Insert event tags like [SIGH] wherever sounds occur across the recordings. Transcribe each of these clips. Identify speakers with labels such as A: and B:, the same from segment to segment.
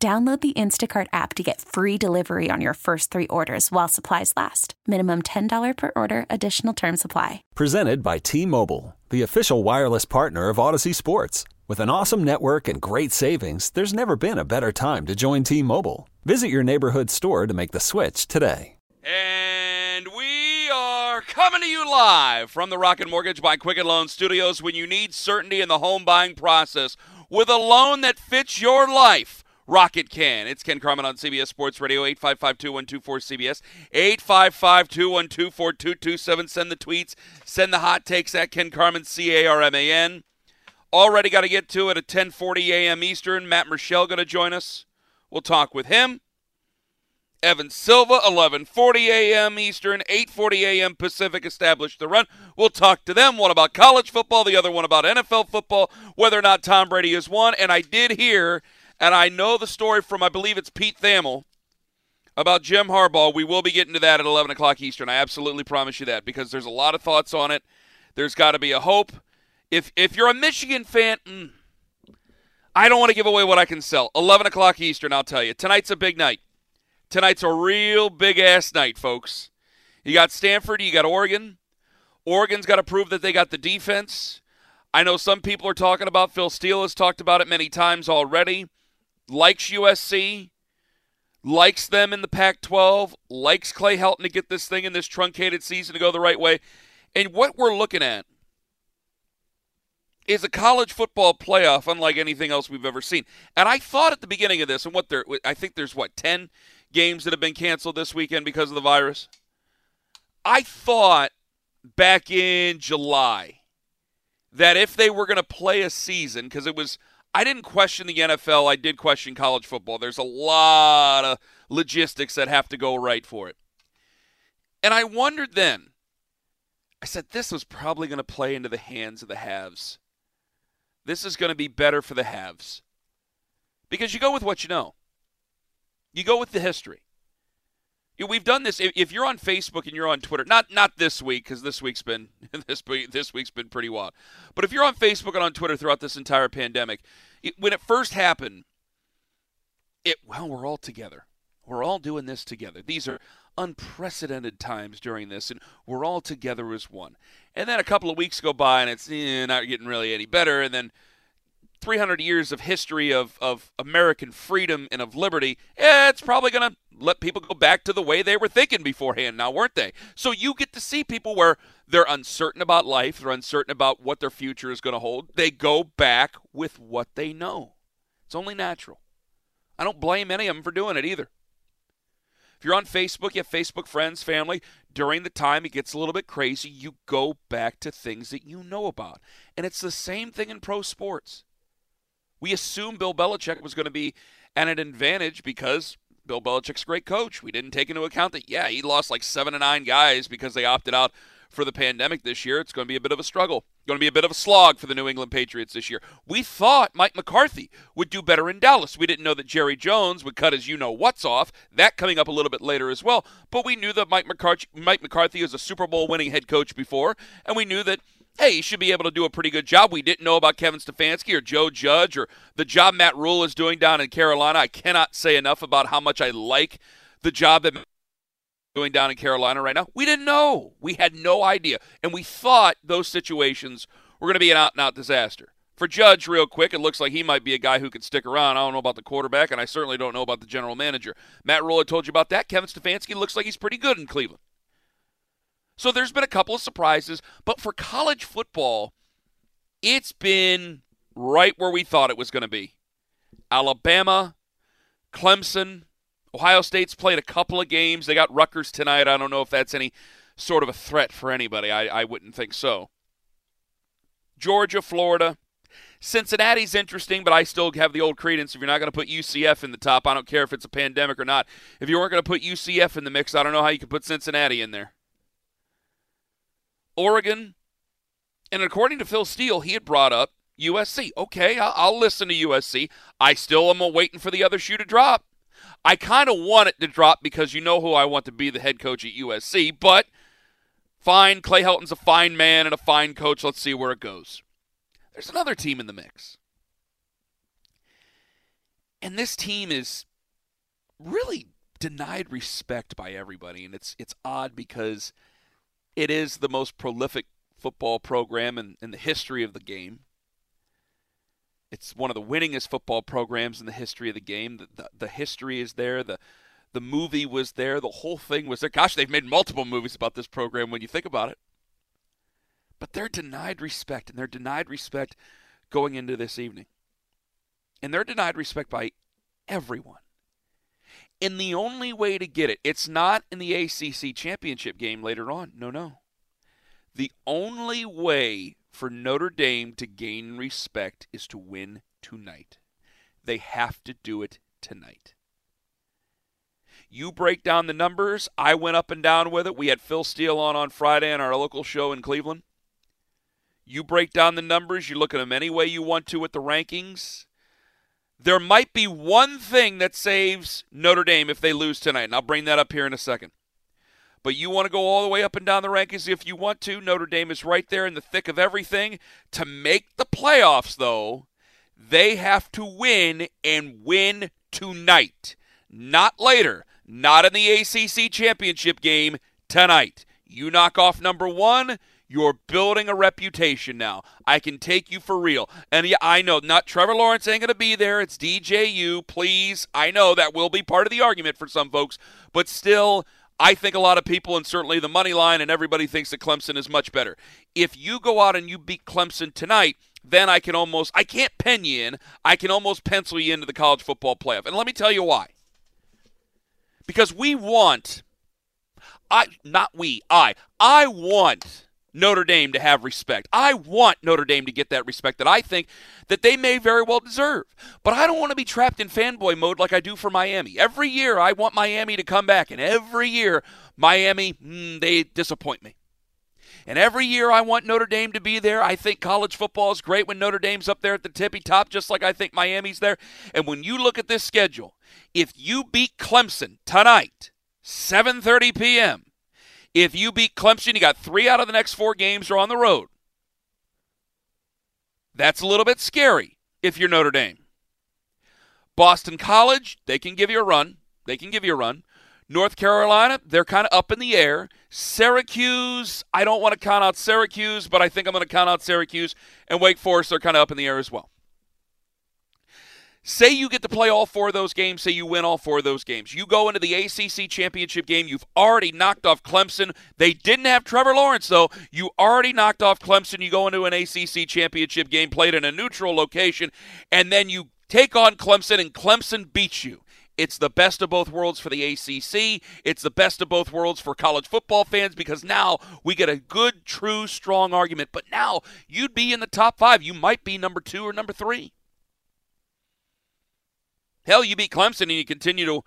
A: Download the Instacart app to get free delivery on your first three orders while supplies last. Minimum $10 per order, additional term supply.
B: Presented by T Mobile, the official wireless partner of Odyssey Sports. With an awesome network and great savings, there's never been a better time to join T Mobile. Visit your neighborhood store to make the switch today.
C: And we are coming to you live from the Rocket Mortgage by Quicken Loan Studios when you need certainty in the home buying process with a loan that fits your life. Rocket can. It's Ken Carman on CBS Sports Radio, 855-2124-CBS, 855-212-4227. Send the tweets, send the hot takes at Ken Carman, C-A-R-M-A-N. Already got to get to it at 1040 a.m. Eastern. Matt Murschel going to join us. We'll talk with him. Evan Silva, 11:40 a.m. Eastern, 8:40 a.m. Pacific established the run. We'll talk to them. One about college football, the other one about NFL football, whether or not Tom Brady has won. And I did hear and I know the story from, I believe it's Pete Thamel about Jim Harbaugh. We will be getting to that at 11 o'clock Eastern. I absolutely promise you that because there's a lot of thoughts on it. There's got to be a hope. If, if you're a Michigan fan, mm, I don't want to give away what I can sell. 11 o'clock Eastern, I'll tell you. Tonight's a big night. Tonight's a real big ass night, folks. You got Stanford, you got Oregon. Oregon's got to prove that they got the defense. I know some people are talking about Phil Steele has talked about it many times already likes USC, likes them in the Pac 12, likes Clay Helton to get this thing in this truncated season to go the right way. And what we're looking at is a college football playoff unlike anything else we've ever seen. And I thought at the beginning of this, and what there, I think there's what, 10 games that have been canceled this weekend because of the virus. I thought back in July that if they were going to play a season, because it was I didn't question the NFL. I did question college football. There's a lot of logistics that have to go right for it. And I wondered then, I said, this was probably going to play into the hands of the haves. This is going to be better for the haves. Because you go with what you know, you go with the history. We've done this. If you're on Facebook and you're on Twitter, not not this week because this week's been [LAUGHS] this this week's been pretty wild. But if you're on Facebook and on Twitter throughout this entire pandemic, it, when it first happened, it well we're all together. We're all doing this together. These are unprecedented times during this, and we're all together as one. And then a couple of weeks go by, and it's eh, not getting really any better. And then 300 years of history of, of American freedom and of liberty, eh, it's probably going to let people go back to the way they were thinking beforehand now, weren't they? So you get to see people where they're uncertain about life, they're uncertain about what their future is going to hold. They go back with what they know. It's only natural. I don't blame any of them for doing it either. If you're on Facebook, you have Facebook friends, family, during the time it gets a little bit crazy, you go back to things that you know about. And it's the same thing in pro sports. We assumed Bill Belichick was going to be at an advantage because Bill Belichick's a great coach. We didn't take into account that, yeah, he lost like seven to nine guys because they opted out for the pandemic this year. It's going to be a bit of a struggle. Going to be a bit of a slog for the New England Patriots this year. We thought Mike McCarthy would do better in Dallas. We didn't know that Jerry Jones would cut his you know what's off. That coming up a little bit later as well. But we knew that Mike McCarthy, Mike McCarthy is a Super Bowl winning head coach before, and we knew that hey, he should be able to do a pretty good job. We didn't know about Kevin Stefanski or Joe Judge or the job Matt Rhule is doing down in Carolina. I cannot say enough about how much I like the job that doing down in Carolina right now. We didn't know. We had no idea. And we thought those situations were going to be an out and out disaster. For Judge, real quick, it looks like he might be a guy who could stick around. I don't know about the quarterback, and I certainly don't know about the general manager. Matt Rhule, I told you about that. Kevin Stefanski looks like he's pretty good in Cleveland. So there's been a couple of surprises, but for college football, it's been right where we thought it was going to be. Alabama, Clemson, Ohio State's played a couple of games. They got Rutgers tonight. I don't know if that's any sort of a threat for anybody. I, I wouldn't think so. Georgia, Florida, Cincinnati's interesting, but I still have the old credence. If you're not going to put UCF in the top, I don't care if it's a pandemic or not. If you weren't going to put UCF in the mix, I don't know how you could put Cincinnati in there. Oregon, and according to Phil Steele, he had brought up USC. Okay, I'll, listen to USC. I still am waiting for the other shoe to drop. I kind of want it to drop because you know who I want to be the head coach at USC, but fine. Clay Helton's a fine man and a fine coach. Let's see where it goes. There's another team in the mix. And this team is really denied respect by everybody. And it's it's odd because it is the most prolific football program in, in the history of the game. It's one of the winningest football programs in the history of the game. The, the, the, history is there. The the movie was there. The whole thing was there. Gosh, they've made multiple movies about this program when you think about it. But they're denied respect, and they're denied respect going into this evening. And they're denied respect by everyone. And the only way to get it, it's not in the ACC championship game later on. No, no. The only way for Notre Dame to gain respect is to win tonight. They have to do it tonight. You break down the numbers. I went up and down with it. We had Phil Steele on on Friday on our local show in Cleveland. You break down the numbers. You look at them any way you want to with the rankings. There might be one thing that saves Notre Dame if they lose tonight, and I'll bring that up here in a second. But you want to go all the way up and down the rankings if you want to. Notre Dame is right there in the thick of everything. To make the playoffs, though, they have to win and win tonight, not later, not in the ACC championship game tonight. You knock off number one, you're building a reputation now. I can take you for real. And yeah, I know not Trevor Lawrence ain't going to be there. It's DJU. Please, I know that will be part of the argument for some folks, but still, I think a lot of people, and certainly the money line, and everybody thinks that Clemson is much better. If you go out and you beat Clemson tonight, then I can almost, I can't pen you in, I can almost pencil you into the college football playoff. And let me tell you why. Because we want, I, not we, I, I want Notre Dame to have respect. I want Notre Dame to get that respect that I think that they may very well deserve. But I don't want to be trapped in fanboy mode like I do for Miami. Every year I want Miami to come back, and every year Miami, mm, they disappoint me. And every year I want Notre Dame to be there. I think college football is great when Notre Dame's up there at the tippy top, just like I think Miami's there. And when you look at this schedule, if you beat Clemson tonight, 7:30 p.m., if you beat Clemson, you got three out of the next four games are on the road. That's a little bit scary if you're Notre Dame. Boston College, they can give you a run. They can give you a run. North Carolina, they're kind of up in the air. Syracuse, I don't want to count out Syracuse, but I think I'm going to count out Syracuse. And Wake Forest, they're kind of up in the air as well. Say you get to play all four of those games, say you win all four of those games. You go into the ACC championship game, you've already knocked off Clemson. They didn't have Trevor Lawrence, though. You already knocked off Clemson. You go into an ACC championship game played in a neutral location, and then you take on Clemson, and Clemson beats you. It's the best of both worlds for the ACC. It's the best of both worlds for college football fans because now we get a good, true, strong argument. But now you'd be in the top five. You might be number two or number three. Hell, you beat Clemson and you continue to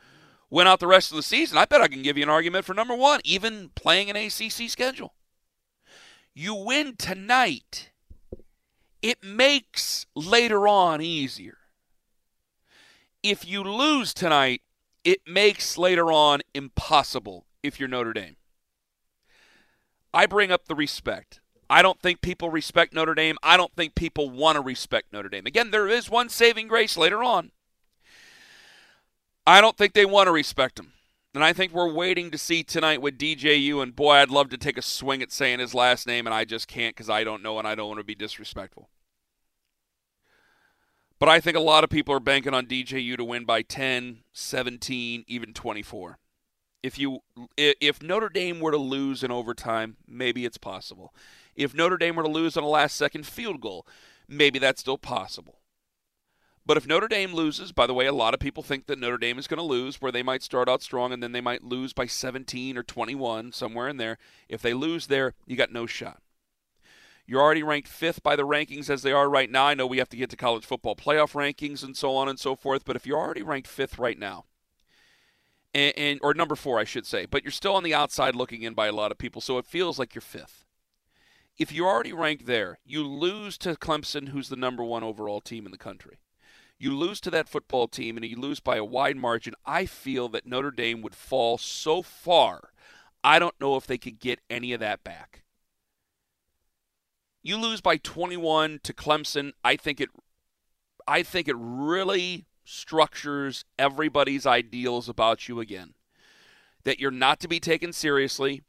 C: win out the rest of the season. I bet I can give you an argument for number one, even playing an ACC schedule. You win tonight, it makes later on easier. If you lose tonight, it makes later on impossible if you're Notre Dame. I bring up the respect. I don't think people respect Notre Dame. I don't think people want to respect Notre Dame. Again, there is one saving grace later on. I don't think they want to respect him. And I think we're waiting to see tonight with DJU. And boy, I'd love to take a swing at saying his last name, and I just can't because I don't know and I don't want to be disrespectful. But I think a lot of people are banking on DJU to win by 10, 17, even 24. If you if Notre Dame were to lose in overtime, maybe it's possible. If Notre Dame were to lose on a last second field goal, maybe that's still possible. But if Notre Dame loses, by the way, a lot of people think that Notre Dame is going to lose, where they might start out strong and then they might lose by 17 or 21, somewhere in there. If they lose there, you got no shot. You're already ranked fifth by the rankings as they are right now. I know we have to get to college football playoff rankings and so on and so forth, but if you're already ranked fifth right now, and, and or number four, I should say, but you're still on the outside looking in by a lot of people, so it feels like you're fifth. If you're already ranked there, you lose to Clemson, who's the number one overall team in the country. You lose to that football team, and you lose by a wide margin. I feel that Notre Dame would fall so far. I don't know if they could get any of that back. You lose by 21 to Clemson. I think it I think it really structures everybody's ideals about you again. That you're not to be taken seriously,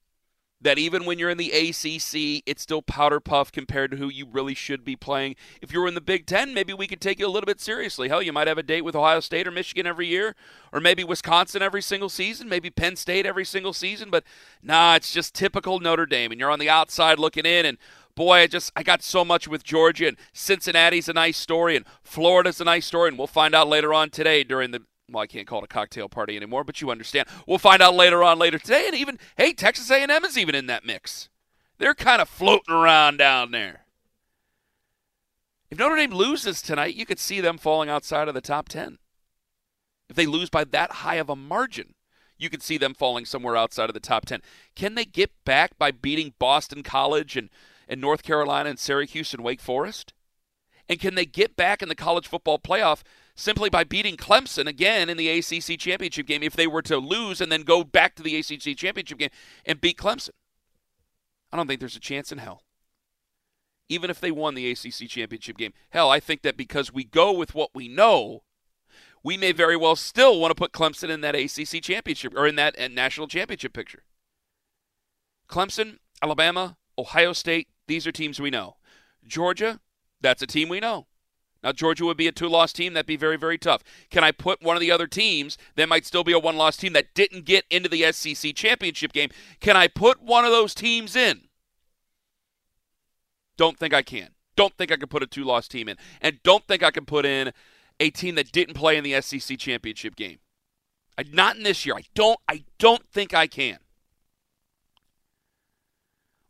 C: that even when you're in the ACC, it's still powder puff compared to who you really should be playing. If you were in the Big Ten, maybe we could take you a little bit seriously. Hell, you might have a date with Ohio State or Michigan every year, or maybe Wisconsin every single season, maybe Penn State every single season. But nah, it's just typical Notre Dame, and you're on the outside looking in, and boy, I just I got so much with Georgia and Cincinnati's a nice story and Florida's a nice story, and we'll find out later on today during the well, I can't call it a cocktail party anymore, but you understand. We'll find out later on later today, and even hey, Texas A&M is even in that mix. They're kind of floating around down there. If Notre Dame loses tonight, you could see them falling outside of the top ten. If they lose by that high of a margin, you could see them falling somewhere outside of the top ten. Can they get back by beating Boston College and, and North Carolina and Syracuse and Wake Forest? And can they get back in the college football playoff simply by beating Clemson again in the ACC championship game if they were to lose and then go back to the ACC championship game and beat Clemson. I don't think there's a chance in hell. Even if they won the ACC championship game. Hell, I think that because we go with what we know, we may very well still want to put Clemson in that ACC championship or in that uh, national championship picture. Clemson, Alabama, Ohio State, these are teams we know. Georgia, that's a team we know. Now, Georgia would be a two loss team. That'd be very, very tough. Can I put one of the other teams that might still be a one loss team that didn't get into the SEC championship game? Can I put one of those teams in? Don't think I can. Don't think I can put a two loss team in. And don't think I can put in a team that didn't play in the SEC championship game. I, not in this year. I don't I don't think I can.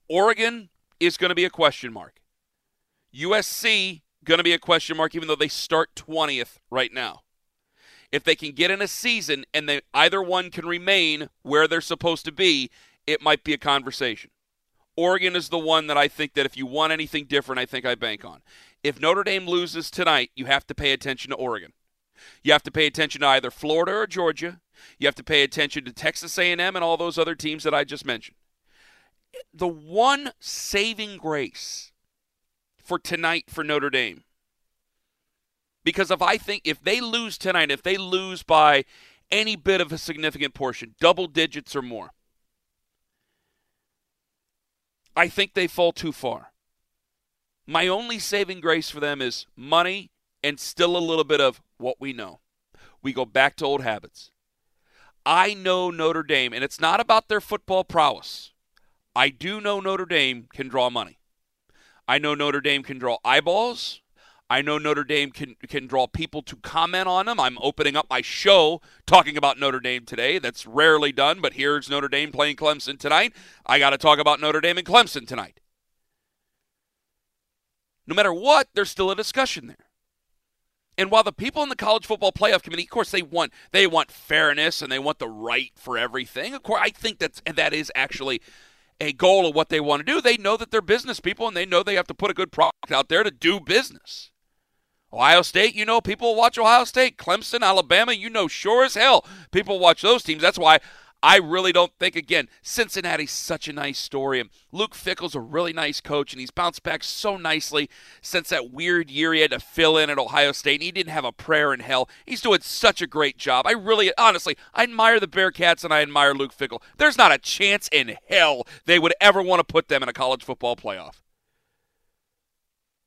C: Oregon is going to be a question mark. USC going to be a question mark, even though they start 20th right now. If they can get in a season and they, either one can remain where they're supposed to be, it might be a conversation. Oregon is the one that I think that if you want anything different, I think I bank on. If Notre Dame loses tonight, you have to pay attention to Oregon. You have to pay attention to either Florida or Georgia. You have to pay attention to Texas A&M and all those other teams that I just mentioned. The one saving grace for tonight for Notre Dame. Because if I think if they lose tonight, if they lose by any bit of a significant portion, double digits or more, I think they fall too far. My only saving grace for them is money and still a little bit of what we know. We go back to old habits. I know Notre Dame, and it's not about their football prowess. I do know Notre Dame can draw money. I know Notre Dame can draw eyeballs. I know Notre Dame can can draw people to comment on them. I'm opening up my show talking about Notre Dame today. That's rarely done, but here's Notre Dame playing Clemson tonight. I got to talk about Notre Dame and Clemson tonight. No matter what, there's still a discussion there. And while the people in the college football playoff committee, of course, they want they want fairness and they want the right for everything. Of course, I think that's that is actually a goal of what they want to do. They know that they're business people and they know they have to put a good product out there to do business. Ohio State, you know, people watch Ohio State. Clemson, Alabama, you know, sure as hell, people watch those teams. That's why I really don't think, again, Cincinnati's such a nice story. And Luke Fickell's a really nice coach, and he's bounced back so nicely since that weird year he had to fill in at Ohio State, and he didn't have a prayer in hell. He's doing such a great job. I really, honestly, I admire the Bearcats and I admire Luke Fickell. There's not a chance in hell they would ever want to put them in a college football playoff.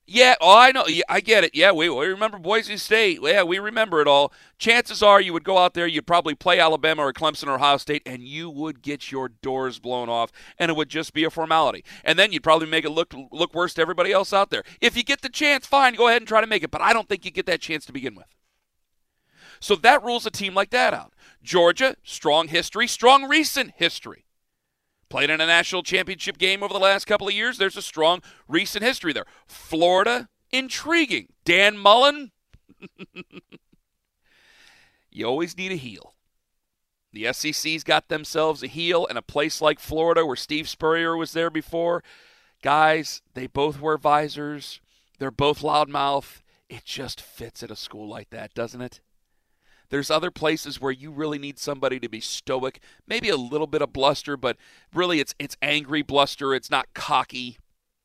C: Yeah, oh, I know. Yeah, I get it. Yeah, we, we remember Boise State. Yeah, we remember it all. Chances are you would go out there, you'd probably play Alabama or Clemson or Ohio State, and you would get your doors blown off, and it would just be a formality. And then you'd probably make it look look worse to everybody else out there. If you get the chance, fine, go ahead and try to make it. But I don't think you get that chance to begin with. So that rules a team like that out. Georgia, strong history, strong recent history played in a national championship game over the last couple of years. There's a strong recent history there. Florida, intriguing. Dan Mullen, [LAUGHS] you always need a heel. The SEC's got themselves a heel, and a place like Florida, where Steve Spurrier was there before, guys, they both wear visors. They're both loudmouth. It just fits at a school like that, doesn't it? There's other places where you really need somebody to be stoic, maybe a little bit of bluster, but really it's it's angry bluster. It's not cocky.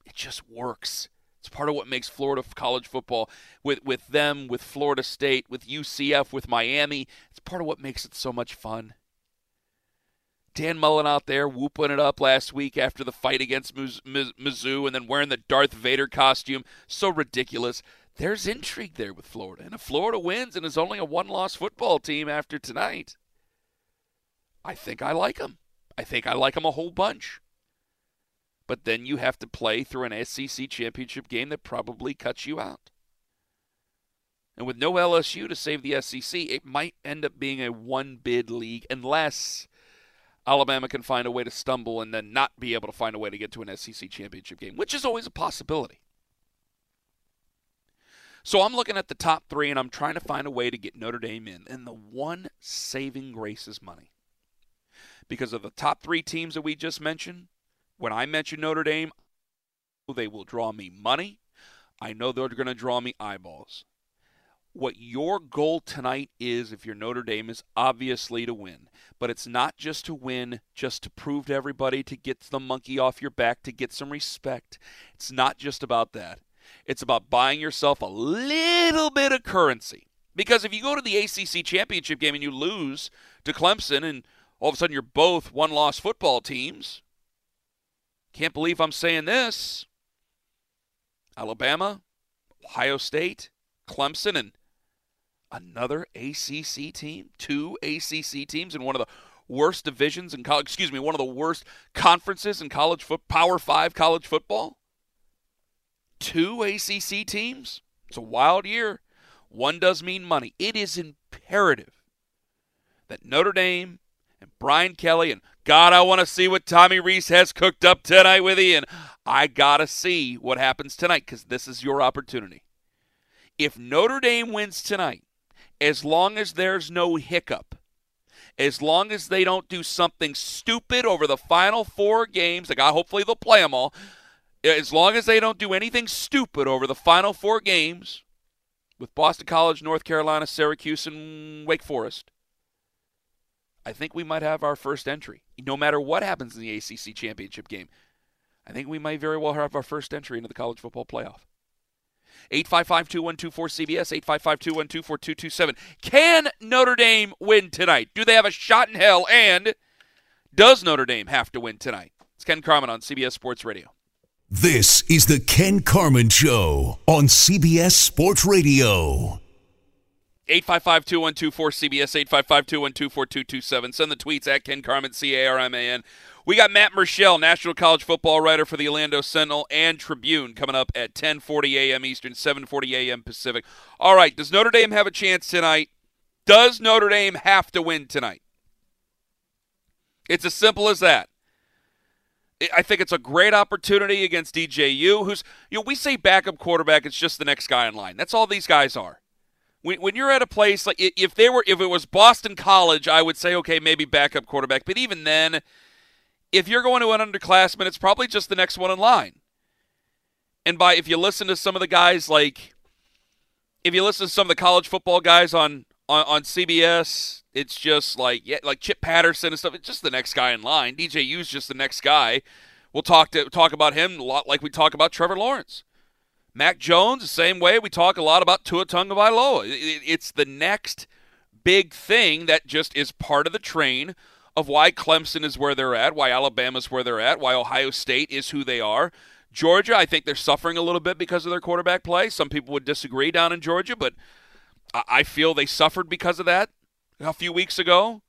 C: It just works. It's part of what makes Florida college football with with them, with Florida State, with UCF, with Miami. It's part of what makes it so much fun. Dan Mullen out there whooping it up last week after the fight against Mizzou and then wearing the Darth Vader costume. So ridiculous. There's intrigue there with Florida. And if Florida wins and is only a one loss football team after tonight, I think I like them. I think I like them a whole bunch. But then you have to play through an SEC championship game that probably cuts you out. And with no LSU to save the SEC, it might end up being a one bid league unless Alabama can find a way to stumble and then not be able to find a way to get to an SEC championship game, which is always a possibility. So I'm looking at the top three and I'm trying to find a way to get Notre Dame in. And the one saving grace is money. Because of the top three teams that we just mentioned, when I mention Notre Dame, they will draw me money. I know they're going to draw me eyeballs what your goal tonight is if you're Notre Dame is obviously to win. But it's not just to win, just to prove to everybody to get the monkey off your back, to get some respect. It's not just about that. It's about buying yourself a little bit of currency. Because if you go to the ACC championship game and you lose to Clemson and all of a sudden you're both one loss football teams, can't believe I'm saying this. Alabama, Ohio State, Clemson, and another ACC team, two ACC teams in one of the worst divisions in college, excuse me, one of the worst conferences in college foot Power 5 college football. Two ACC teams. It's a wild year. One does mean money. It is imperative that Notre Dame and Brian Kelly and God, I want to see what Tommy Rees has cooked up tonight with Ian. I got to see what happens tonight because this is your opportunity. If Notre Dame wins tonight, as long as there's no hiccup, as long as they don't do something stupid over the final four games, like I hopefully they'll play them all. As long as they don't do anything stupid over the final four games with Boston College, North Carolina, Syracuse, and Wake Forest, I think we might have our first entry. No matter what happens in the ACC championship game, I think we might very well have our first entry into the college football playoff. 855-2124-CBS, 855-2124-227. Can Notre Dame win tonight? Do they have a shot in hell? And does Notre Dame have to win tonight? It's Ken Carman on CBS Sports Radio.
D: This is the Ken Carman Show on CBS Sports Radio.
C: 855-2124-CBS, 855-2124-227. Send the tweets at Ken Carman, C-A-R-M-A-N. We got Matt Murschel, National College Football writer for the Orlando Sentinel and Tribune, coming up at 10:40 a.m. Eastern, 7:40 a.m. Pacific. All right, does Notre Dame have a chance tonight? Does Notre Dame have to win tonight? It's as simple as that. I think it's a great opportunity against DJU, who's you know we say backup quarterback, it's just the next guy in line. That's all these guys are. When, when you're at a place like if they were if it was Boston College, I would say okay maybe backup quarterback, but even then if you're going to an underclassman, it's probably just the next one in line. And by if you listen to some of the guys like if you listen to some of the college football guys on on, on CBS, it's just like yeah, like Chip Patterson and stuff. It's just the next guy in line. DJU's just the next guy. We'll talk to talk about him a lot like we talk about Trevor Lawrence. Mac Jones, the same way we talk a lot about Tua Tagovailoa. It's the next big thing that just is part of the train of why Clemson is where they're at, why Alabama's where they're at, why Ohio State is who they are. Georgia, I think they're suffering a little bit because of their quarterback play. Some people would disagree down in Georgia, but I feel they suffered because of that a few weeks ago.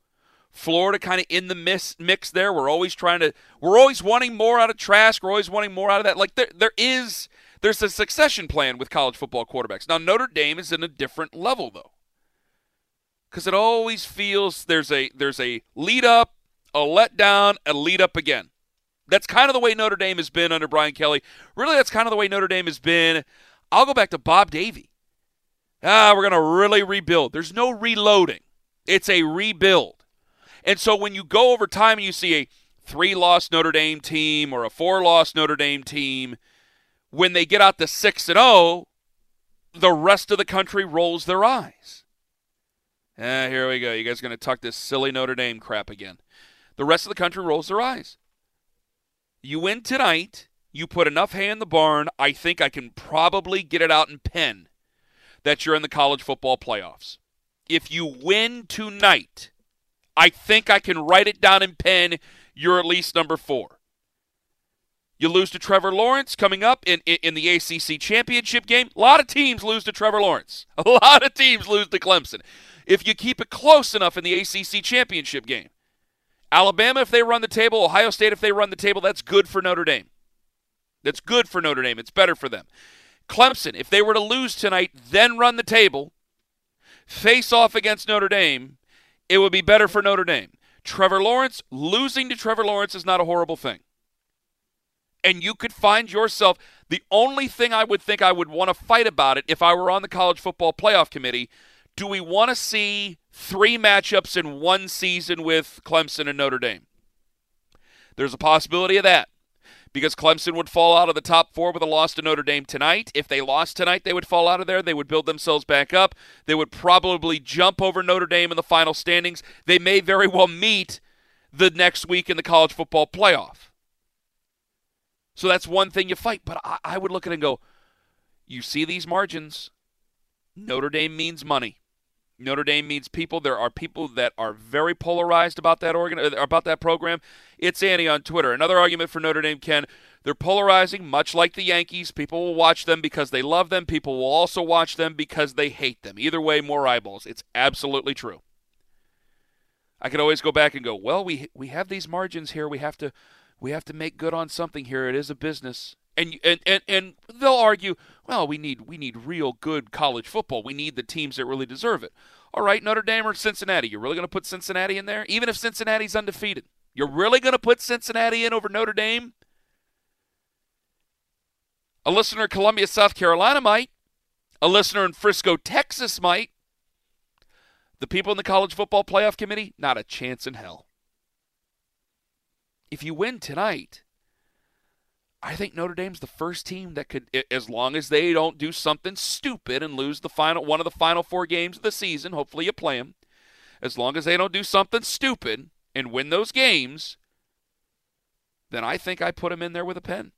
C: Florida kind of in the mix, mix there. We're always trying to, we're always wanting more out of Trask. We're always wanting more out of that. Like there, there is, there's a succession plan with college football quarterbacks. Now Notre Dame is in a different level though because it always feels there's a there's a lead up, a letdown, a lead up again. That's kind of the way Notre Dame has been under Brian Kelly. Really, that's kind of the way Notre Dame has been. I'll go back to Bob Davie. Ah, we're going to really rebuild. There's no reloading, it's a rebuild. And so when you go over time and you see a three loss Notre Dame team or a four loss Notre Dame team, when they get out to 6 and 0, the rest of the country rolls their eyes. Ah, here we go. You guys are going to tuck this silly Notre Dame crap again. The rest of the country rolls their eyes. You win tonight, you put enough hay in the barn, I think I can probably get it out in pen that you're in the college football playoffs. If you win tonight, I think I can write it down in pen, you're at least number four. You lose to Trevor Lawrence coming up in, in, in, the ACC championship game. A lot of teams lose to Trevor Lawrence. [LAUGHS] A lot of teams lose to Clemson. If you keep it close enough in the ACC championship game, Alabama, if they run the table, Ohio State, if they run the table, that's good for Notre Dame. That's good for Notre Dame. It's better for them. Clemson, if they were to lose tonight, then run the table, face off against Notre Dame, it would be better for Notre Dame. Trevor Lawrence, losing to Trevor Lawrence is not a horrible thing. And you could find yourself the only thing I would think I would want to fight about it if I were on the college football playoff committee. Do we want to see three matchups in one season with Clemson and Notre Dame. There's a possibility of that because Clemson would fall out of the top four with a loss to Notre Dame tonight. If they lost tonight, they would fall out of there. They would build themselves back up. They would probably jump over Notre Dame in the final standings. They may very well meet the next week in the college football playoff. So that's one thing you fight. But I, I would look at it and go, you see these margins. Notre Dame means money. Notre Dame means people. There are people that are very polarized about that organ uh, about that program. It's Annie on Twitter. Another argument for Notre Dame, Ken. They're polarizing, much like the Yankees. People will watch them because they love them. People will also watch them because they hate them. Either way, more eyeballs. It's absolutely true. I could always go back and go, well, we we have these margins here. We have to we have to make good on something here. It is a business. And, and and and they'll argue, well, we need we need real good college football. We need the teams that really deserve it. All right, Notre Dame or Cincinnati. You're really going to put Cincinnati in there, even if Cincinnati's undefeated. You're really going to put Cincinnati in over Notre Dame? A listener in Columbia, South Carolina might. A listener in Frisco, Texas might. The people in the college football playoff committee, not a chance in hell. If you win tonight, I think Notre Dame's the first team that could, as long as they don't do something stupid and lose the final one of the final four games of the season. Hopefully, you play them. As long as they don't do something stupid and win those games, then I think I put them in there with a pen.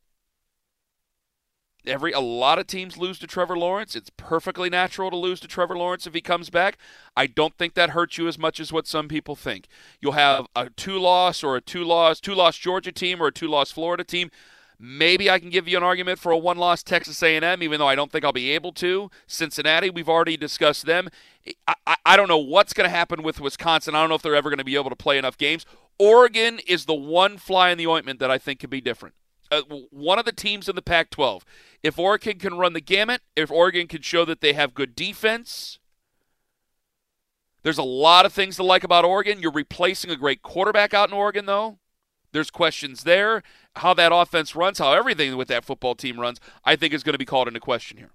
C: Every a lot of teams lose to Trevor Lawrence. It's perfectly natural to lose to Trevor Lawrence if he comes back. I don't think that hurts you as much as what some people think. You'll have a two loss or a two loss two loss Georgia team or a two loss Florida team. Maybe I can give you an argument for a one-loss Texas A&M, even though I don't think I'll be able to. Cincinnati, we've already discussed them. I, I, I don't know what's going to happen with Wisconsin. I don't know if they're ever going to be able to play enough games. Oregon is the one fly in the ointment that I think could be different. Uh, one of the teams in the Pac 12. If Oregon can run the gamut, if Oregon can show that they have good defense, there's a lot of things to like about Oregon. You're replacing a great quarterback out in Oregon, though. There's questions there. How that offense runs, how everything with that football team runs, I think is going to be called into question here.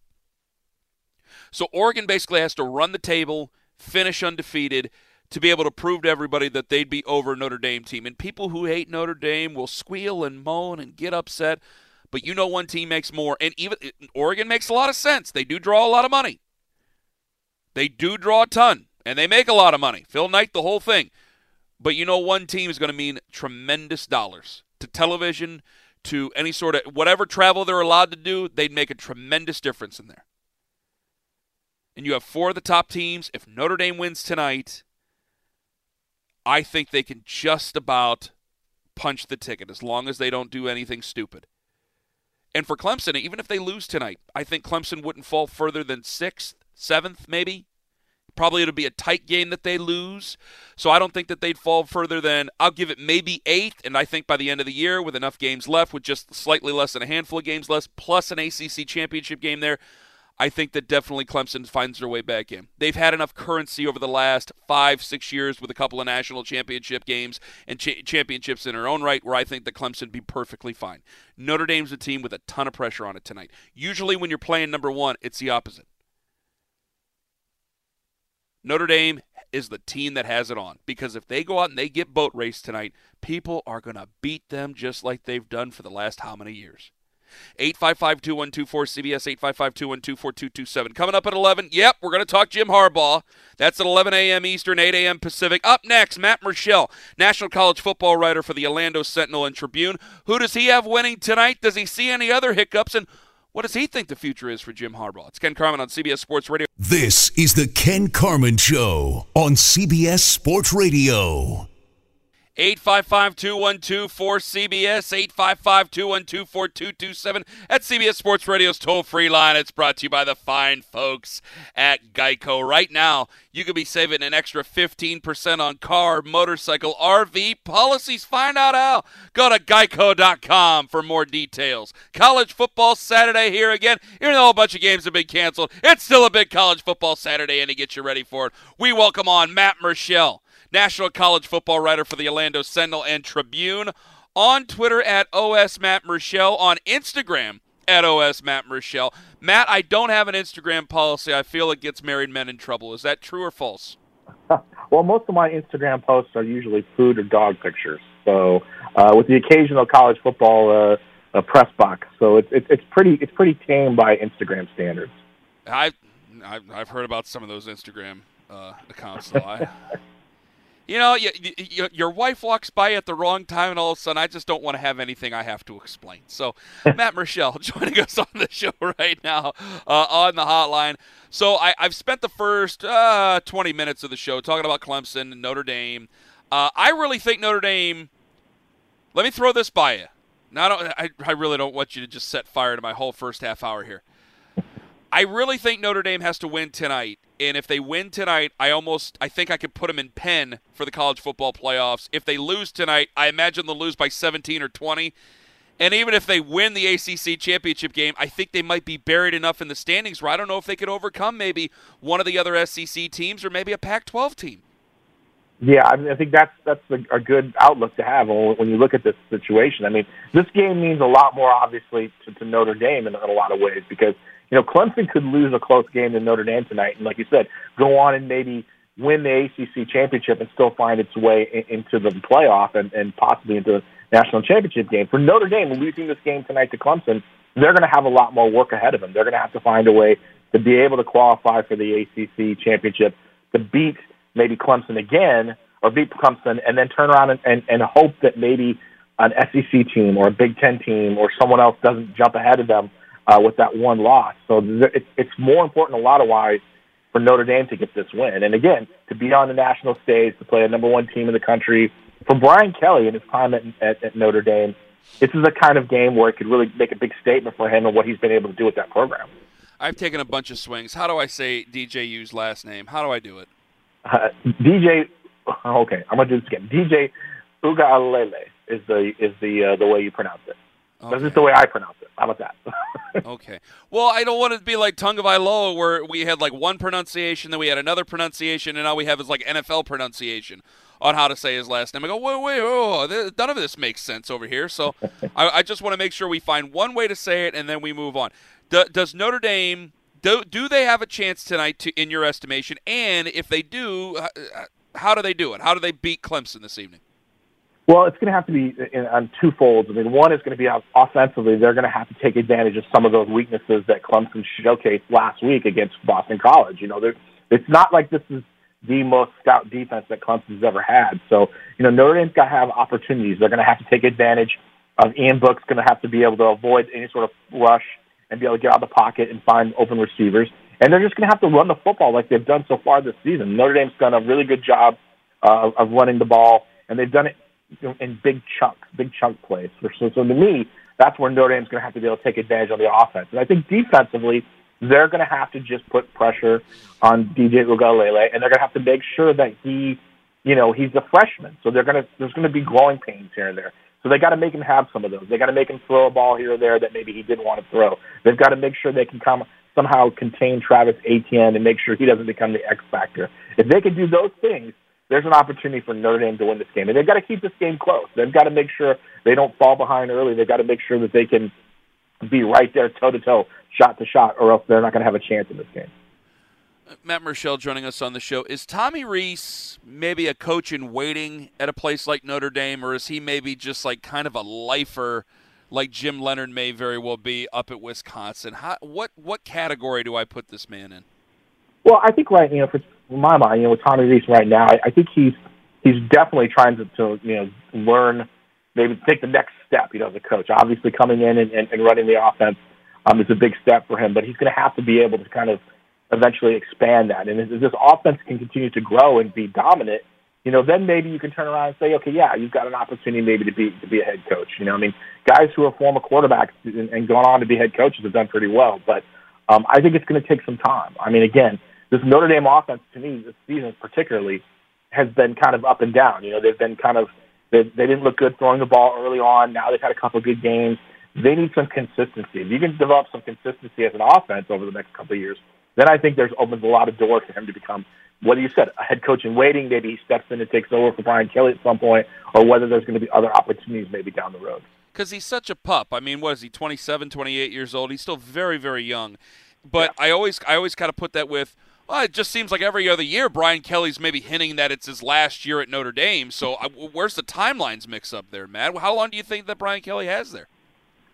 C: So Oregon basically has to run the table, finish undefeated, to be able to prove to everybody that they'd be over Notre Dame team. And people who hate Notre Dame will squeal and moan and get upset. But you know one team makes more. And even Oregon makes a lot of sense. They do draw a lot of money. They do draw a ton. And they make a lot of money. Phil Knight, the whole thing. But you know, one team is going to mean tremendous dollars to television, to any sort of whatever travel they're allowed to do, they'd make a tremendous difference in there. And you have four of the top teams. If Notre Dame wins tonight, I think they can just about punch the ticket as long as they don't do anything stupid. And for Clemson, even if they lose tonight, I think Clemson wouldn't fall further than sixth, seventh, maybe. Probably it'll be a tight game that they lose. So I don't think that they'd fall further than, I'll give it maybe eighth. And I think by the end of the year, with enough games left, with just slightly less than a handful of games left, plus an ACC championship game there, I think that definitely Clemson finds their way back in. They've had enough currency over the last five, six years with a couple of national championship games and cha- championships in their own right, where I think that Clemson would be perfectly fine. Notre Dame's a team with a ton of pressure on it tonight. Usually, when you're playing number one, it's the opposite. Notre Dame is the team that has it on because if they go out and they get boat race tonight, people are going to beat them just like they've done for the last how many years. 855 2124 CBS 855 212 Coming up at 11, yep, we're going to talk Jim Harbaugh. That's at 11 a.m. Eastern, 8 a.m. Pacific. Up next, Matt Murschel, National College Football writer for the Orlando Sentinel and Tribune. Who does he have winning tonight? Does he see any other hiccups? And what does he think the future is for Jim Harbaugh? It's Ken Carman on CBS Sports Radio.
D: This is the Ken Carman Show on CBS Sports Radio.
C: 855 212 4CBS, 855 212 4227. At CBS Sports Radio's toll free line. It's brought to you by the fine folks at Geico. Right now, you could be saving an extra 15% on car, motorcycle, RV policies. Find out how. Go to geico.com for more details. College football Saturday here again. Even though a bunch of games have been canceled, it's still a big college football Saturday, and to get you ready for it, we welcome on Matt Murschel national college football writer for the Orlando Sentinel and Tribune. On Twitter at OS Matt Murschel. On Instagram at OS Matt Murschel. Matt, I don't have an Instagram policy. I feel it gets married men in trouble. Is that true or false? [LAUGHS]
E: well, most of my Instagram posts are usually food or dog pictures. So, uh, with the occasional college football uh, press box, so it's it, it's pretty it's pretty tame by Instagram standards.
C: I I've, I've heard about some of those Instagram uh, accounts. So I you know, you, you, your wife walks by at the wrong time, and all of a sudden, I just don't want to have anything I have to explain. So, [LAUGHS] Matt Murschel [LAUGHS] joining us on the show [LAUGHS] right now uh, on the hotline. So, I, have spent the first uh, 20 minutes of the show talking about Clemson and Notre Dame. Uh, I really think Notre Dame. Let me throw this by you. Now, I, I, I really don't want you to just set fire to my whole first half hour here. I really think Notre Dame has to win tonight. And if they win tonight, I almost I think I could put them in pen for the college football playoffs. If they lose tonight, I imagine they'll lose by 17 or 20. And even if they win the ACC championship game, I think they might be buried enough in the standings where I don't know if they could overcome maybe one of the other SEC teams or maybe a Pac-12 team.
E: Yeah, I, mean, I think that's that's a, a good outlook to have when you look at this situation. I mean, this game means a lot more obviously to, to Notre Dame in, in a lot of ways because you know, Clemson could lose a close game to Notre Dame tonight, and like you said, go on and maybe win the ACC championship and still find its way into the playoff and, and possibly into the national championship game. For Notre Dame, losing this game tonight to Clemson, they're going to have a lot more work ahead of them. They're going to have to find a way to be able to qualify for the ACC championship, to beat maybe Clemson again, or beat Clemson, and then turn around and, and, and hope that maybe an SEC team or a Big Ten team or someone else doesn't jump ahead of them uh, with that one loss. So th- it's more important a lot of wise for Notre Dame to get this win. And again, to be on the national stage, to play a number one team in the country, for Brian Kelly in his time at, at, at Notre Dame, this is the kind of game where it could really make a big statement for him and what he's been able to do with that program.
C: I've taken a bunch of swings. How do I say DJU's last name? How do I do it?
E: Uh, DJ. Okay, I'm gonna do this again. DJ Uiagalelei is the is the uh, the way you pronounce it. Okay. That's just the way I pronounce it. How about
C: that? [LAUGHS] okay. Well, I don't want it to be like Tagovailoa, where we had like one pronunciation, then we had another pronunciation, and now we have his like NFL pronunciation on how to say his last name. I go, wait, wait, oh, none of this makes sense over here. So I, I, just want to make sure we find one way to say it, and then we move on. Do, does Notre Dame do, do they have a chance tonight, to, in your estimation? And if they do, how do they do it? How do they beat Clemson this evening?
E: Well, it's going to have to be in, on two folds. I mean, one is going to be offensively. They're going to have to take advantage of some of those weaknesses that Clemson showcased last week against Boston College. You know, it's not like this is the most stout defense that Clemson's ever had. So, you know, Notre Dame's got to have opportunities. They're going to have to take advantage of Ian Book's going to have to be able to avoid any sort of rush and be able to get out of the pocket and find open receivers. And they're just going to have to run the football like they've done so far this season. Notre Dame's done a really good job uh, of running the ball, and they've done it in big chunks, big chunk plays. So, so to me, that's where Notre Dame's going to have to be able to take advantage of the offense. And I think defensively, they're going to have to just put pressure on DJ Uiagalelei, and they're going to have to make sure that he, you know, he's a freshman. So they're going to there's going to be growing pains here and there. So they got to make him have some of those. They got to make him throw a ball here or there that maybe he didn't want to throw. They've got to make sure they can come somehow contain Travis Etienne and make sure he doesn't become the X factor. If they can do those things, there's an opportunity for Notre Dame to win this game. And they've got to keep this game close. They've got to make sure they don't fall behind early. They've got to make sure that they can be right there toe to toe, shot to shot, or else they're not going to have a chance in this game.
C: Matt Murschel joining us on the show. Is Tommy Rees maybe a coach in waiting at a place like Notre Dame, or is he maybe just like kind of a lifer like Jim Leonhard may very well be up at Wisconsin? How, what what category do I put this man in?
E: Well, I think right, you know, for my mind, you know, with Tommy Rees right now, I, I think he's he's definitely trying to, to you know learn, maybe take the next step, you know, as a coach. Obviously, coming in and, and, and running the offense um, is a big step for him, but he's going to have to be able to kind of eventually expand that. And as this offense can continue to grow and be dominant, you know, then maybe you can turn around and say, okay, yeah, you've got an opportunity maybe to be to be a head coach. You know, I mean, guys who are former quarterbacks and, and gone on to be head coaches have done pretty well, but um, I think it's going to take some time. I mean, again, this Notre Dame offense to me this season particularly has been kind of up and down. You know, they've been kind of they, they didn't look good throwing the ball early on. Now they've had a couple of good games. They need some consistency. If you can develop some consistency as an offense over the next couple of years, then I think there's opens a lot of doors for him to become what do you said, a head coach in waiting. Maybe he steps in and takes over for Brian Kelly at some point, or whether there's going to be other opportunities maybe down the road.
C: Because he's such a pup. I mean, what is he? 27, 28 years old. He's still very, very young. But yeah. I always, I always kind of put that with. Well, it just seems like every other year Brian Kelly's maybe hinting that it's his last year at Notre Dame. So uh, where's the timelines mix up there, Matt? How long do you think that Brian Kelly has there?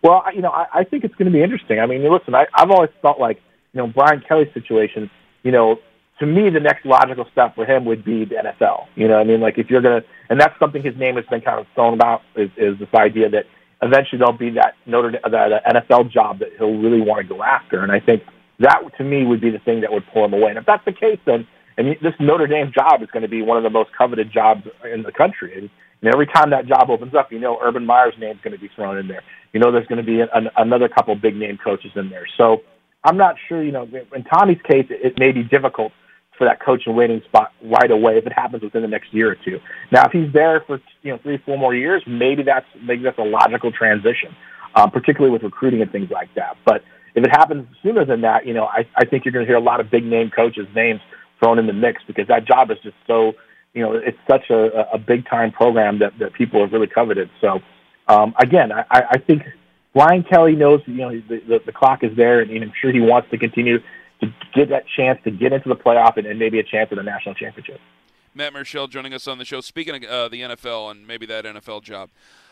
E: Well, you know, I, I think it's going to be interesting. I mean, listen, I, I've always felt like, you know, Brian Kelly's situation, you know, to me, the next logical step for him would be the NFL. You know, I mean, like if you're gonna, and that's something his name has been kind of thrown about is, is this idea that eventually there'll be that Notre the NFL job that he'll really want to go after. And I think that to me would be the thing that would pull him away. And if that's the case, then and this Notre Dame job is going to be one of the most coveted jobs in the country. And, and every time that job opens up, you know Urban Meyer's name is going to be thrown in there. You know there's going to be an, another couple big name coaches in there. So I'm not sure. You know, in Tommy's case, it, it may be difficult for that coach and waiting spot right away if it happens within the next year or two. Now, if he's there for you know three, four more years, maybe that's maybe that's a logical transition, um, particularly with recruiting and things like that. But if it happens sooner than that, you know, I, I think you're going to hear a lot of big name coaches' names thrown in the mix because that job is just so you know it's such a, a big time program that that people have really coveted. So um, again, I, I think. Brian Kelly knows, you know, the, the, the clock is there, and I'm sure he wants to continue to get that chance to get into the playoff and, and maybe a chance at a national championship.
C: Matt Murschel joining us on the show. Speaking of uh, the NFL and maybe that NFL job,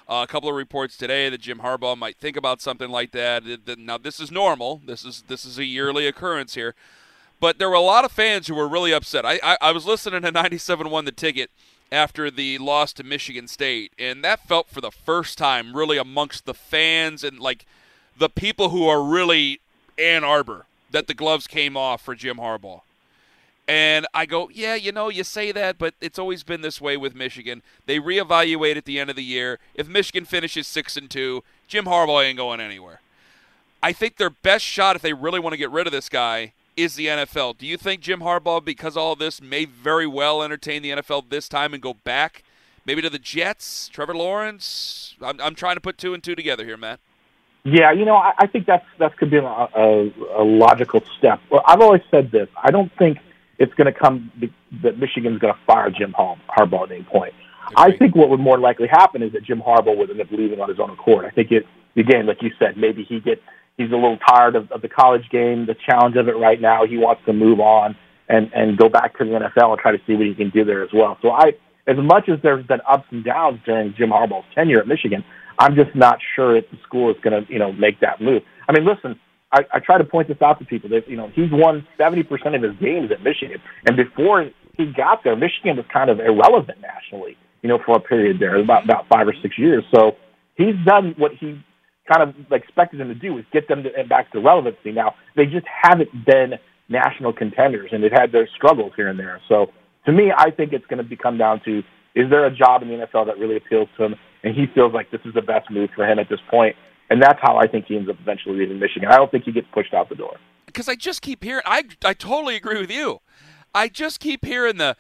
C: uh, a couple of reports today that Jim Harbaugh might think about something like that. Now, this is normal. This is this is a yearly occurrence here, but there were a lot of fans who were really upset. I I, I was listening to [LAUGHS] 97.1 The Ticket after the loss to Michigan State, and that felt for the first time really amongst the fans and like the people who are really Ann Arbor that the gloves came off for Jim Harbaugh. And I go, yeah, you know, you say that, but it's always been this way with Michigan. They reevaluate at the end of the year. If Michigan finishes six and two, Jim Harbaugh ain't going anywhere. I think their best shot, if they really want to get rid of this guy, is the NFL. Do you think Jim Harbaugh, because all this, may very well entertain the NFL this time and go back, maybe to the Jets, Trevor Lawrence? I'm, I'm trying to put two and two together here, Matt.
E: Yeah, you know, I, I think that's that could be a, a, a logical step. Well, I've always said this. I don't think it's going to come that Michigan's going to fire Jim Harbaugh at any point. I think what would more likely happen is that Jim Harbaugh would end up leaving on his own accord. I think it again, like you said, maybe he gets he's a little tired of, of the college game, the challenge of it right now. He wants to move on and and go back to the NFL and try to see what he can do there as well. So I, as much as there's been ups and downs during Jim Harbaugh's tenure at Michigan, I'm just not sure if the school is going to, you know, make that move. I mean, listen, I, I try to point this out to people that, you know, he's won 70% of his games at Michigan. And before he got there, Michigan was kind of irrelevant nationally, you know, for a period there, about, about five or six years. So he's done what he kind of expected them to do is get them to, back to relevancy. Now, they just haven't been national contenders and they've had their struggles here and there. So to me, I think it's going to come down to, is there a job in the NFL that really appeals to him? and he feels like this is the best move for him at this point. And that's how I think he ends up eventually leaving Michigan. I don't think he gets pushed out the door.
C: Because I just keep hearing, I, I totally agree with you. I just keep hearing the,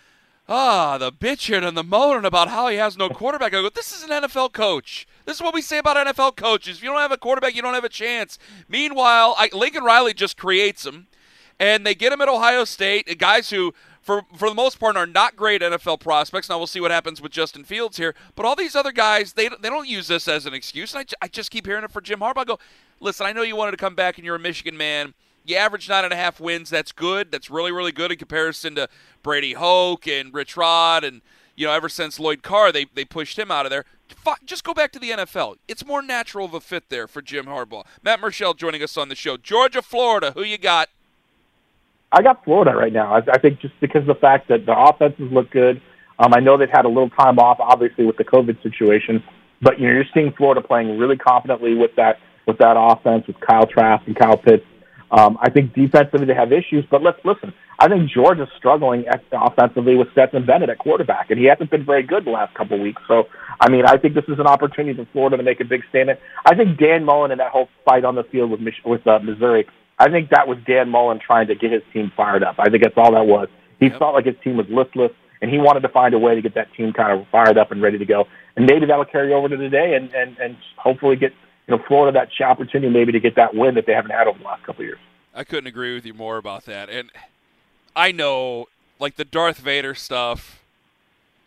C: ah, the bitching and the moaning about how he has no quarterback. I go, this is an NFL coach. This is what we say about NFL coaches. If you don't have a quarterback, you don't have a chance. Meanwhile, I, Lincoln Riley just creates them, and they get him at Ohio State. Guys who for for the most part are not great NFL prospects. Now we'll see what happens with Justin Fields here, but all these other guys they they don't use this as an excuse. And I, I just keep hearing it for Jim Harbaugh. I go, listen, I know you wanted to come back and you're a Michigan man. You average nine and a half wins. That's good. That's really really good in comparison to Brady Hoke and Rich Rod and you know ever since Lloyd Carr they they pushed him out of there. Just go back to the NFL. It's more natural of a fit there for Jim Harbaugh. Matt Murschel joining us on the show. Georgia, Florida. Who you got?
E: I got Florida right now. I, I think just because of the fact that the offenses look good. Um, I know they've had a little time off, obviously with the COVID situation, but you know you're seeing Florida playing really confidently with that with that offense with Kyle Trask and Kyle Pitts. Um, I think defensively they have issues, but let's listen. I think Georgia's struggling offensively with Stetson Bennett at quarterback, and he hasn't been very good the last couple weeks. So, I mean, I think this is an opportunity for Florida to make a big statement. I think Dan Mullen and that whole fight on the field with Mich- with uh, Missouri I think that was Dan Mullen trying to get his team fired up. I think that's all that was. He yep. felt like his team was listless, and he wanted to find a way to get that team kind of fired up and ready to go. And maybe that'll carry over to today, and and and hopefully get you know Florida that opportunity maybe to get that win that they haven't had over the last couple of years.
C: I couldn't agree with you more about that, and I know like the Darth Vader stuff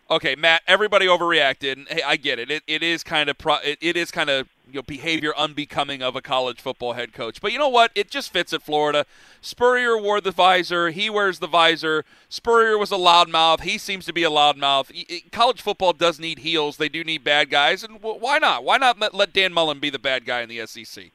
C: okay, Matt, everybody overreacted. And, hey, I get it. It, it is kind of pro, it, it is kind of you know behavior unbecoming of a college football head coach. But you know what? It just fits at Florida. Spurrier wore the visor. He wears the visor. Spurrier was a loudmouth. He seems to be a loudmouth. College football does need heels. They do need bad guys, and why not? Why not let Dan Mullen be the bad guy in the SEC?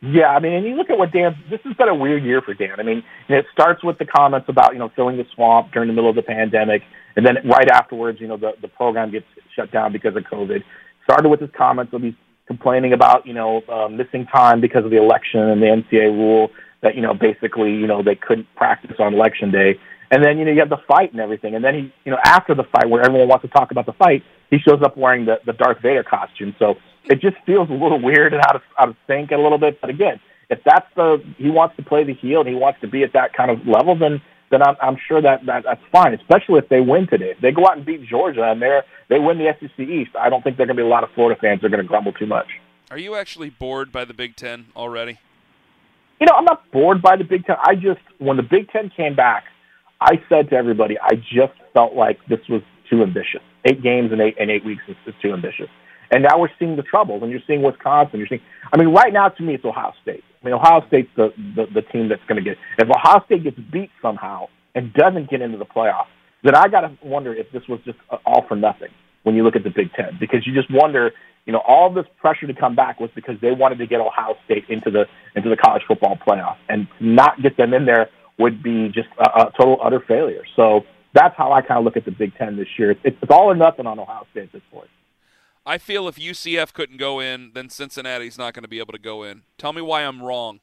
E: Yeah, I mean, and you look at what Dan. This has been a weird year for Dan. I mean, it starts with the comments about you know filling the swamp during the middle of the pandemic. And then right afterwards, you know, the, the program gets shut down because of COVID. Started with his comments of he's complaining about, you know, uh, missing time because of the election and the NCAA rule that, you know, basically, you know, they couldn't practice on election day. And then, you know, you have the fight and everything. And then he, you know, after the fight where everyone wants to talk about the fight, he shows up wearing the, the Darth Vader costume. So it just feels a little weird and out of, out of sync a little bit. But again, if that's the, he wants to play the heel and he wants to be at that kind of level, then then I'm, I'm sure that, that that's fine, especially if they win today. If they go out and beat Georgia and they're they win the SEC East, I don't think there are going to be a lot of Florida fans that are going to grumble too much.
C: Are you actually bored by the Big Ten already?
E: You know, I'm not bored by the Big Ten. I just, when the Big Ten came back, I said to everybody, I just felt like this was too ambitious. Eight games in eight in eight weeks is, is too ambitious. And now we're seeing the trouble. and you're seeing Wisconsin, you're seeing. I mean, right now to me, it's Ohio State. I mean, Ohio State's the the, the team that's going to get. If Ohio State gets beat somehow and doesn't get into the playoffs, then I got to wonder if this was just all for nothing when you look at the Big Ten, because you just wonder. You know, all this pressure to come back was because they wanted to get Ohio State into the into the college football playoff, and not get them in there would be just a, a total utter failure. So that's how I kind of look at the Big Ten this year. It's, it's all or nothing on Ohio State at this point.
C: I feel if UCF couldn't go in, then Cincinnati's not going to be able to go in. Tell me why I'm wrong.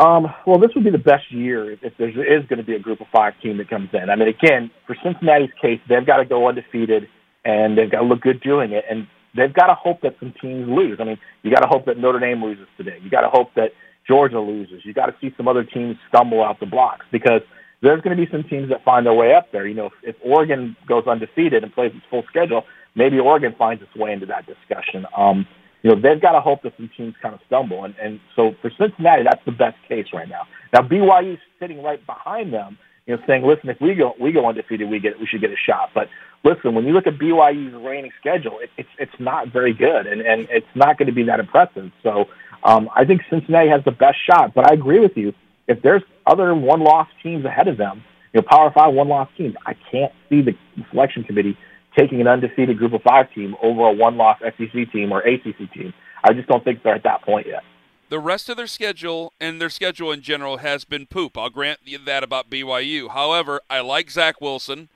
E: Um, well, this would be the best year if there is going to be a group of five team that comes in. I mean, again, for Cincinnati's case, they've got to go undefeated and they've got to look good doing it. And they've got to hope that some teams lose. I mean, you got to hope that Notre Dame loses today. You got to hope that Georgia loses. You got to see some other teams stumble out the blocks because there's going to be some teams that find their way up there. You know, if, if Oregon goes undefeated and plays its full schedule, maybe Oregon finds its way into that discussion. Um, you know, they've got to hope that some teams kind of stumble. And, and so for Cincinnati, that's the best case right now. Now BYU's sitting right behind them, you know, saying, listen, if we go we go undefeated, we get we should get a shot. But listen, when you look at BYU's reigning schedule, it, it's it's not very good, and and it's not going to be that impressive. So um, I think Cincinnati has the best shot. But I agree with you. If there's other one-loss teams ahead of them, you know, Power Five one-loss teams, I can't see the selection committee taking an undefeated Group of Five team over a one-loss SEC team or ACC team. I just don't think they're at that point yet.
C: The rest of their schedule and their schedule in general has been poop. I'll grant you that about BYU. However, I like Zach Wilson.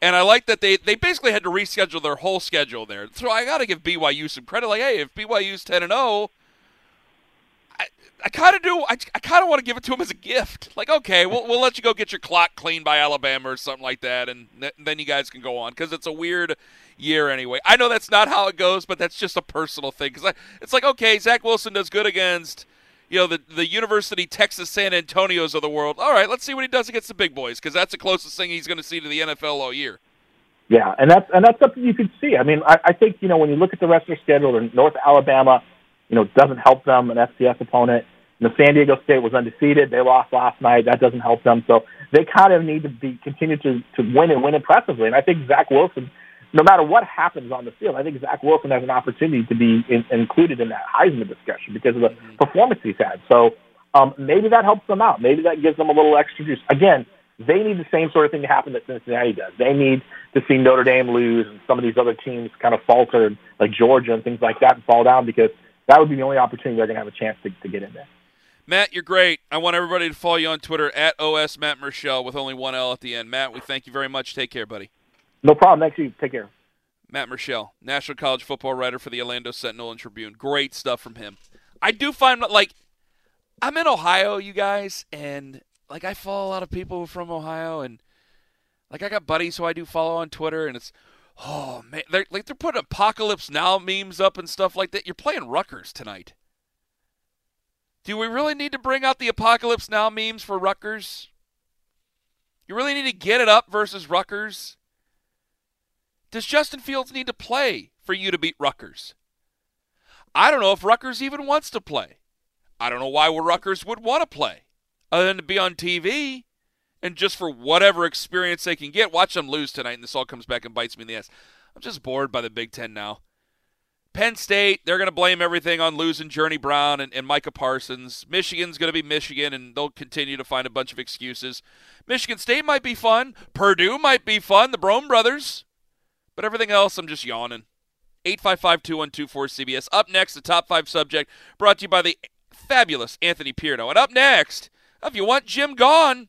C: And I like that they, they basically had to reschedule their whole schedule there. So I got to give BYU some credit. Like, hey, if BYU's 10 and 0, I, I kind of do. I, I kind of want to give it to him as a gift. Like, okay, we'll, we'll let you go get your clock cleaned by Alabama or something like that, and th- then you guys can go on because it's a weird year anyway. I know that's not how it goes, but that's just a personal thing because it's like, okay, Zach Wilson does good against you know the the University Texas San Antonio's of the world. All right, let's see what he does against the big boys because that's the closest thing he's going to see to the NFL all year.
E: Yeah, and that's and that's something you can see. I mean, I, I think you know when you look at the rest of their schedule, in North Alabama, you know, doesn't help them, an FCS opponent. You know, San Diego State was undefeated; they lost last night. That doesn't help them. So they kind of need to be continue to to win and win impressively. And I think Zach Wilson, no matter what happens on the field, I think Zach Wilson has an opportunity to be in, included in that Heisman discussion because of the mm-hmm. performance he's had. So um, maybe that helps them out. Maybe that gives them a little extra juice. Again, they need the same sort of thing to happen that Cincinnati does. They need to see Notre Dame lose and some of these other teams kind of falter, like Georgia and things like that, and fall down because that would be the only opportunity they're going to have a chance to, to get in there.
C: Matt, you're great. I want everybody to follow you on Twitter at OS Matt Murschel with only one L at the end. Matt, we thank you very much. Take care, buddy.
E: No problem. Thanks you. Take care.
C: Matt Murschel, National College Football writer for the Orlando Sentinel and Tribune. Great stuff from him. I do find like I'm in Ohio, you guys, and like I follow a lot of people from Ohio, and like I got buddies who I do follow on Twitter, and it's oh man, they're like they're putting apocalypse now memes up and stuff like that. You're playing Rutgers tonight. Do we really need to bring out the apocalypse now memes for Rutgers? You really need to get it up versus Rutgers? Does Justin Fields need to play for you to beat Rutgers? I don't know if Rutgers even wants to play. I don't know why Rutgers would want to play other than to be on TV and just for whatever experience they can get. Watch them lose tonight, and this all comes back and bites me in the ass. I'm just bored by the Big Ten now. Penn State, they're going to blame everything on losing Journey Brown and, and Micah Parsons. Michigan's going to be Michigan, and they'll continue to find a bunch of excuses. Michigan State might be fun. Purdue might be fun. The Brohm brothers. But everything else, I'm just yawning. 855-2124-CBS. Up next, the top five subject brought to you by the fabulous Anthony Pierno. And up next, if you want Jim gone,